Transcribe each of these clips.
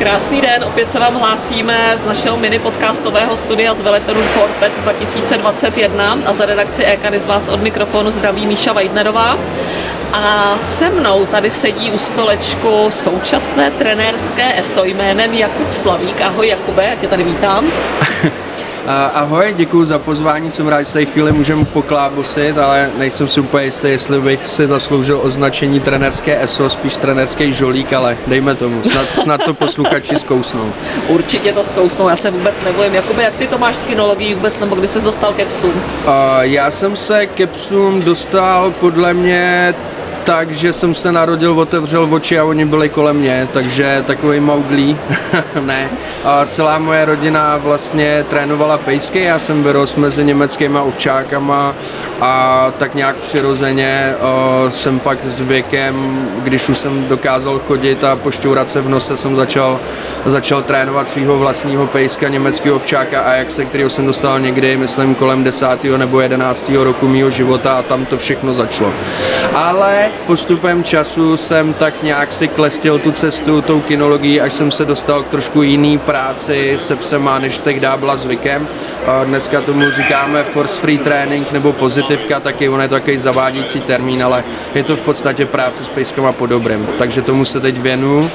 Krásný den, opět se vám hlásíme z našeho mini podcastového studia z Veletrhu Forpec 2021 a za redakci z vás od mikrofonu zdraví Míša Weidnerová. A se mnou tady sedí u stolečku současné trenérské ESO jménem Jakub Slavík. Ahoj Jakube, já tě tady vítám. Ahoj, děkuji za pozvání, jsem rád, že tady chvíli můžeme poklábosit, ale nejsem si úplně jistý, jestli bych si zasloužil označení trenerské ESO, spíš trenerský žolík, ale dejme tomu, snad, snad to posluchači zkousnou. Určitě to zkousnou, já se vůbec nebojím. Jakoby, jak ty to máš s kinologií vůbec, nebo kdy jsi dostal ke psům? Uh, já jsem se ke psům dostal podle mě takže jsem se narodil, otevřel oči a oni byli kolem mě, takže takový Mowgli, ne. A celá moje rodina vlastně trénovala pejsky, já jsem vyrost mezi německýma ovčákama a tak nějak přirozeně uh, jsem pak s věkem, když už jsem dokázal chodit a pošťourat se v nose, jsem začal, začal trénovat svého vlastního pejska, německého ovčáka a jak se, kterého jsem dostal někdy, myslím, kolem 10. nebo 11. roku mého života a tam to všechno začalo. Ale postupem času jsem tak nějak si klestil tu cestu tou kinologií, až jsem se dostal k trošku jiný práci se psema, než tehdy byla zvykem. Dneska tomu říkáme force free training nebo pozitivka, taky on je to takový zavádějící termín, ale je to v podstatě práce s pejskama po dobrém. Takže tomu se teď věnu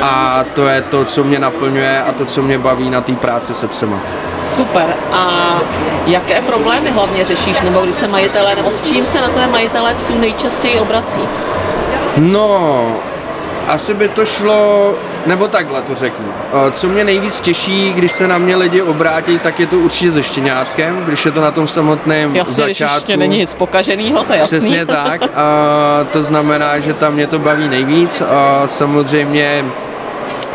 a to je to, co mě naplňuje a to, co mě baví na té práci se psema. Super. A jaké problémy hlavně řešíš, nebo když se majitelé, nebo s čím se na té majitelé psů nejčastěji obrací? No, asi by to šlo, nebo takhle to řeknu. Co mě nejvíc těší, když se na mě lidi obrátí, tak je to určitě se štěňátkem, když je to na tom samotném Jasně, začátku. Jasně, není nic pokaženého, to je jasný. Přesně tak. A to znamená, že tam mě to baví nejvíc. A samozřejmě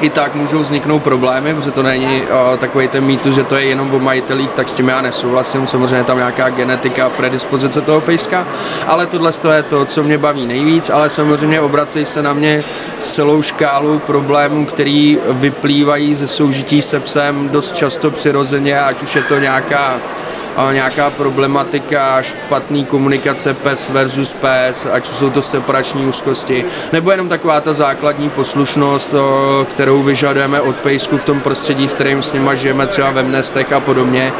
i tak můžou vzniknout problémy, protože to není uh, takový ten mýtus, že to je jenom o majitelích, tak s tím já nesouhlasím. Samozřejmě tam nějaká genetika, predispozice toho pejska, ale tohle je to, co mě baví nejvíc, ale samozřejmě obracejí se na mě celou škálu problémů, který vyplývají ze soužití se psem dost často přirozeně, ať už je to nějaká nějaká problematika, špatný komunikace pes versus pes, ať jsou to separační úzkosti, nebo jenom taková ta základní poslušnost, kterou vyžadujeme od pejsku v tom prostředí, v kterém s nima žijeme třeba ve mnestech a podobně.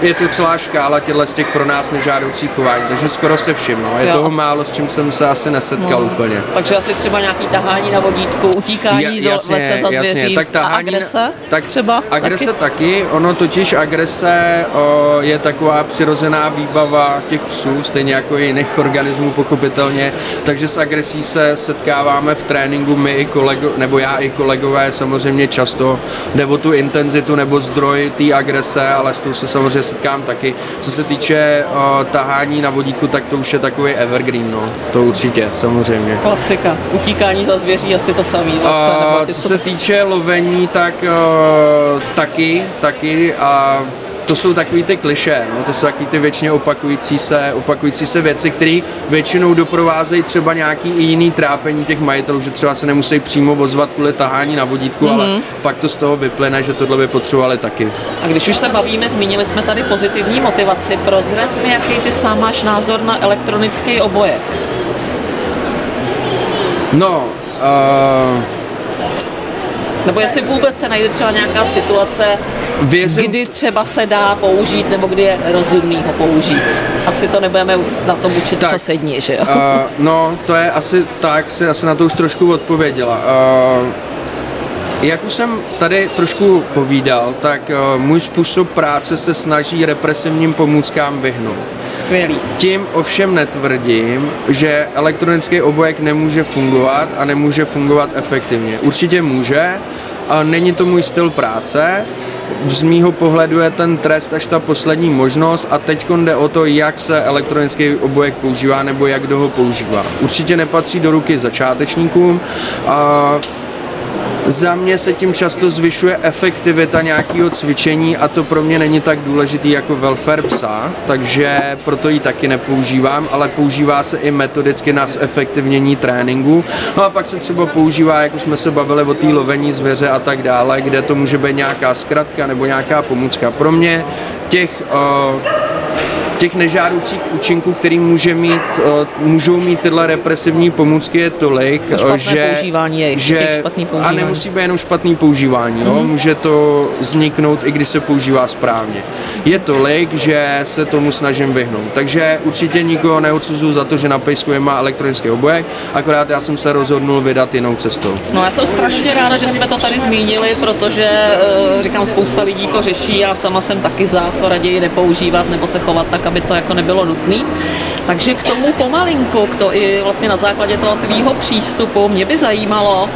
Je to celá škála těchto z těch pro nás nežádoucích chování, takže skoro se vším. No. Je jo. toho málo, s čím jsem se asi nesetkal no. úplně. Takže asi třeba nějaký tahání na vodítku, utíkání ja, jasně, do lese za zvěří. Jasně. Tak tahání, a agrese tak třeba? Agrese taky? taky, ono totiž agrese je taková přirozená výbava těch psů, stejně jako i jiných organismů pochopitelně, takže s agresí se setkáváme v tréninku my i kolego, nebo já i kolegové samozřejmě často, jde o tu intenzitu nebo zdroj té agrese, ale s tou se samozřejmě setkám taky. Co se týče uh, tahání na vodítku, tak to už je takový evergreen, no. To určitě, samozřejmě. Klasika. Utíkání za zvěří asi to samý lese, uh, nebo ty, co, co se týče lovení, tak uh, taky, taky a to jsou takový ty kliše, no, to jsou takový ty většině opakující se, opakující se věci, které většinou doprovázejí třeba nějaký i jiný trápení těch majitelů, že třeba se nemusí přímo vozvat kvůli tahání na vodítku, mm-hmm. ale mhm. pak to z toho vyplyne, že tohle by potřebovali taky. A když už se bavíme, zmínili jsme tady pozitivní motivaci, prozřed mi, jaký ty sám máš názor na elektronický obojek? No, uh nebo jestli vůbec se najde třeba nějaká situace, Věřím... kdy třeba se dá použít, nebo kdy je rozumný ho použít. Asi to nebudeme na tom učit tak, sedni, že jo? Uh, no, to je asi tak, si asi na to už trošku odpověděla. Uh, jak už jsem tady trošku povídal, tak uh, můj způsob práce se snaží represivním pomůckám vyhnout. Skvělý. Tím ovšem netvrdím, že elektronický obojek nemůže fungovat a nemůže fungovat efektivně. Určitě může, ale není to můj styl práce. Z mýho pohledu je ten trest až ta poslední možnost a teď jde o to, jak se elektronický obojek používá nebo jak kdo ho používá. Určitě nepatří do ruky začátečníkům. A za mě se tím často zvyšuje efektivita nějakého cvičení a to pro mě není tak důležitý jako welfare psa, takže proto ji taky nepoužívám, ale používá se i metodicky na zefektivnění tréninku. No a pak se třeba používá, jak už jsme se bavili o té lovení zvěře a tak dále, kde to může být nějaká zkratka nebo nějaká pomůcka. Pro mě těch uh, těch nežádoucích účinků, který může mít, uh, můžou mít tyhle represivní pomůcky je tolik, to že, používání je, že špatný používání. a nemusí být jenom špatný používání, mm-hmm. může to vzniknout i když se používá správně. Je tolik, že se tomu snažím vyhnout. Takže určitě nikoho neodsuzuju za to, že na pejsku má elektronický obojek, akorát já jsem se rozhodnul vydat jinou cestou. No já jsem strašně ráda, že jsme to tady zmínili, protože eh, říkám, spousta lidí to řeší, já sama jsem taky za to raději nepoužívat nebo se chovat tak, aby to jako nebylo nutné. Takže k tomu pomalinku, k to i vlastně na základě toho tvýho přístupu, mě by zajímalo,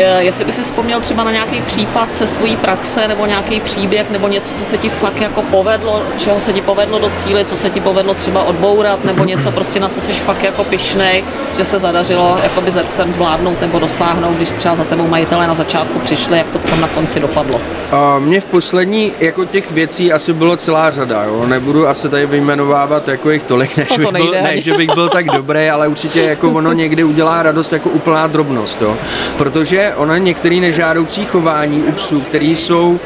jestli by si vzpomněl třeba na nějaký případ se svojí praxe nebo nějaký příběh nebo něco, co se ti fakt jako povedlo, čeho se ti povedlo do cíle, co se ti povedlo třeba odbourat nebo něco prostě na co jsi fakt jako pišnej, že se zadařilo jakoby ze psem zvládnout nebo dosáhnout, když třeba za tebou majitelé na začátku přišli, jak to potom na konci dopadlo? Uh, mě v poslední jako těch věcí asi bylo celá řada, jo? nebudu asi tady vyjmenovávat jako jich tolik, než, no bych byl, ne, že bych byl tak dobrý, ale určitě jako ono někdy udělá radost jako úplná drobnost, jo? protože ono některé nežádoucí chování u psů, které jsou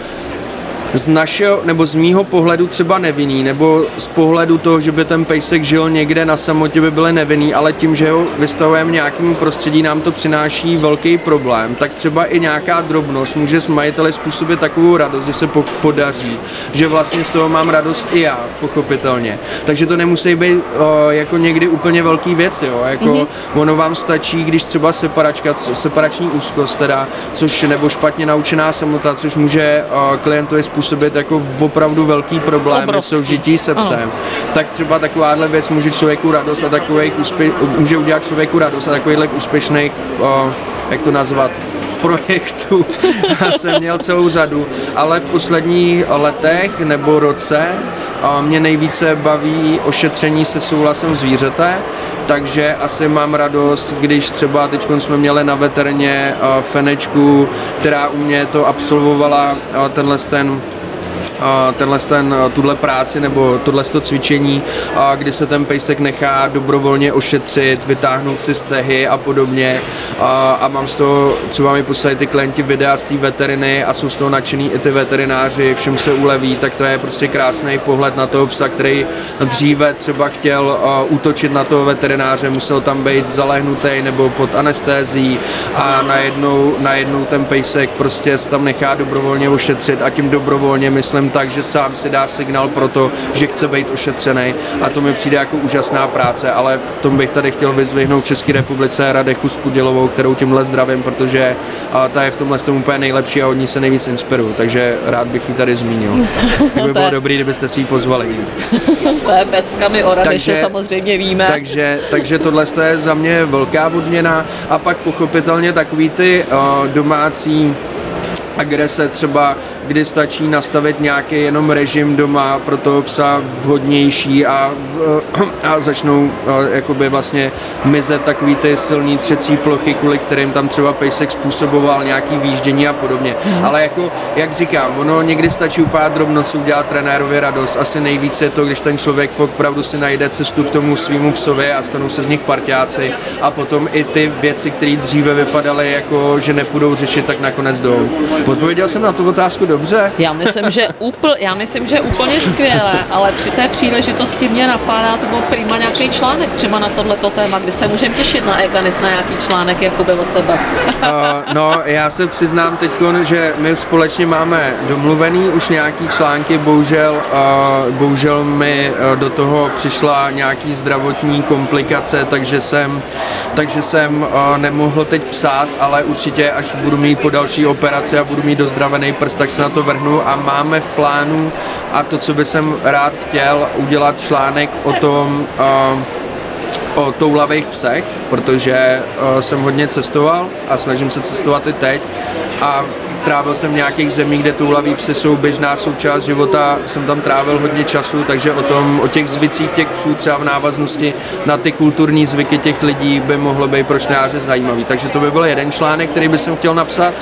z našeho, nebo z mýho pohledu třeba nevinný, nebo z pohledu toho, že by ten pejsek žil někde na samotě, by byly nevinný, ale tím, že ho vystavujeme nějakému prostředí, nám to přináší velký problém, tak třeba i nějaká drobnost může s majiteli způsobit takovou radost, že se po- podaří, že vlastně z toho mám radost i já, pochopitelně. Takže to nemusí být o, jako někdy úplně velký věci, jo? jako mm-hmm. ono vám stačí, když třeba separačka, separační úzkost teda, což nebo špatně naučená samota, což může o, klientovi způsobit jako opravdu velký problém soužití se psem, ano. tak třeba takováhle věc může člověku radost a takových úspě- může udělat člověku radost a takových úspěšných, o, jak to nazvat, projektů. Jsem měl celou řadu, ale v posledních letech nebo roce mě nejvíce baví ošetření se souhlasem zvířete, takže asi mám radost, když třeba teď jsme měli na veterně Fenečku, která u mě to absolvovala, tenhle ten tenhle ten, tuhle práci nebo tohle to cvičení, kdy se ten pejsek nechá dobrovolně ošetřit, vytáhnout si stehy a podobně. A mám z toho, třeba mi poslali ty klienti videa z té veteriny a jsou z toho nadšený i ty veterináři, všem se uleví, tak to je prostě krásný pohled na toho psa, který dříve třeba chtěl útočit na toho veterináře, musel tam být zalehnutý nebo pod anestézí a najednou, najednou ten pejsek prostě se tam nechá dobrovolně ošetřit a tím dobrovolně myslím tak, že sám si dá signál pro to, že chce být ošetřený a to mi přijde jako úžasná práce, ale v tom bych tady chtěl vyzdvihnout České republice Radechu Spudilovou, kterou tímhle zdravím, protože ta je v tomhle tom úplně nejlepší a od ní se nejvíc inspiruju, takže rád bych ji tady zmínil. Tak by bylo dobrý, kdybyste si ji pozvali. to je pecka, my o Radeše samozřejmě víme. Takže, takže tohle je za mě velká odměna a pak pochopitelně takový ty uh, domácí agrese třeba kdy stačí nastavit nějaký jenom režim doma pro toho psa vhodnější a, a začnou jakoby vlastně mizet takový ty silný třecí plochy, kvůli kterým tam třeba pejsek způsoboval nějaký výjíždění a podobně. Mm. Ale jako, jak říkám, ono někdy stačí úplně drobnost udělat trenérovi radost. Asi nejvíce je to, když ten člověk opravdu si najde cestu k tomu svýmu psovi a stanou se z nich partiáci a potom i ty věci, které dříve vypadaly jako, že nepůjdou řešit, tak nakonec jdou. Odpověděl jsem na tu otázku do dobře. Já myslím, že, úpl, já myslím, že úplně skvěle, ale při té příležitosti mě napadá, to byl prima nějaký článek třeba na tohleto téma, kdy se můžeme těšit na Ekanis na nějaký článek jakoby od tebe. Uh, no, já se přiznám teď, že my společně máme domluvený už nějaký články, bohužel, uh, bohužel mi uh, do toho přišla nějaký zdravotní komplikace, takže jsem, takže jsem uh, nemohl teď psát, ale určitě až budu mít po další operaci a budu mít dozdravený prst, tak se na to vrhnu a máme v plánu a to, co by jsem rád chtěl, udělat článek o tom, uh, o toulavých psech, protože uh, jsem hodně cestoval a snažím se cestovat i teď a trávil jsem v nějakých zemích, kde toulavý psy jsou běžná součást života, jsem tam trávil hodně času, takže o tom, o těch zvicích těch psů třeba v návaznosti na ty kulturní zvyky těch lidí by mohlo být pro čtenáře zajímavý. Takže to by byl jeden článek, který bych chtěl napsat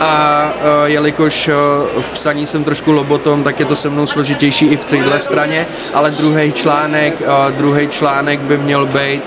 a uh, jelikož uh, v psaní jsem trošku lobotom, tak je to se mnou složitější i v téhle straně, ale druhý článek, uh, druhý článek by měl být,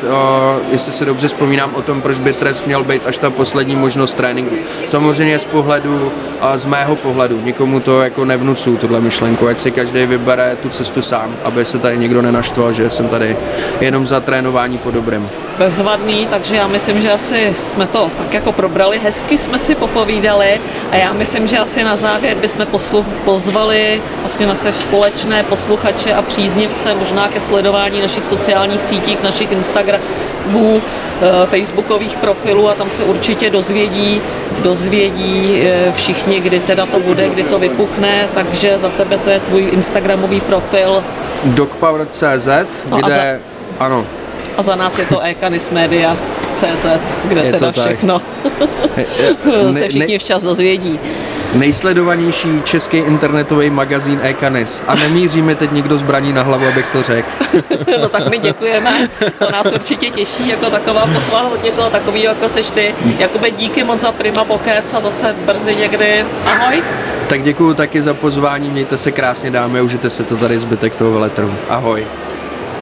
jestli si dobře vzpomínám o tom, proč by trest měl být až ta poslední možnost tréninku. Samozřejmě pohledu a z mého pohledu. Nikomu to jako nevnucuju, tuhle myšlenku, ať si každý vybere tu cestu sám, aby se tady někdo nenaštval, že jsem tady jenom za trénování po dobrém. Bezvadný, takže já myslím, že asi jsme to tak jako probrali, hezky jsme si popovídali a já myslím, že asi na závěr bychom posluch, pozvali vlastně naše společné posluchače a příznivce možná ke sledování našich sociálních sítích, našich Instagramů, eh, Facebookových profilů a tam se určitě dozvědí, dozvědí eh, všichni, kdy teda to bude, kdy to vypukne, takže za tebe to je tvůj Instagramový profil. Dogpower.cz, No kde, za- ano, a za nás je to ekanismedia.cz, kde Je teda všechno ne- se všichni včas dozvědí. Nejsledovanější český internetový magazín e-kanis. A nemíří mi teď někdo zbraní na hlavu, abych to řekl. No tak my děkujeme, to nás určitě těší, jako taková pochvala od někoho takový, jako seš ty. Jakube, díky moc za Prima Pokec a zase brzy někdy. Ahoj. Tak děkuju taky za pozvání, mějte se krásně dámy, užijte se to tady zbytek toho veletrhu. Ahoj.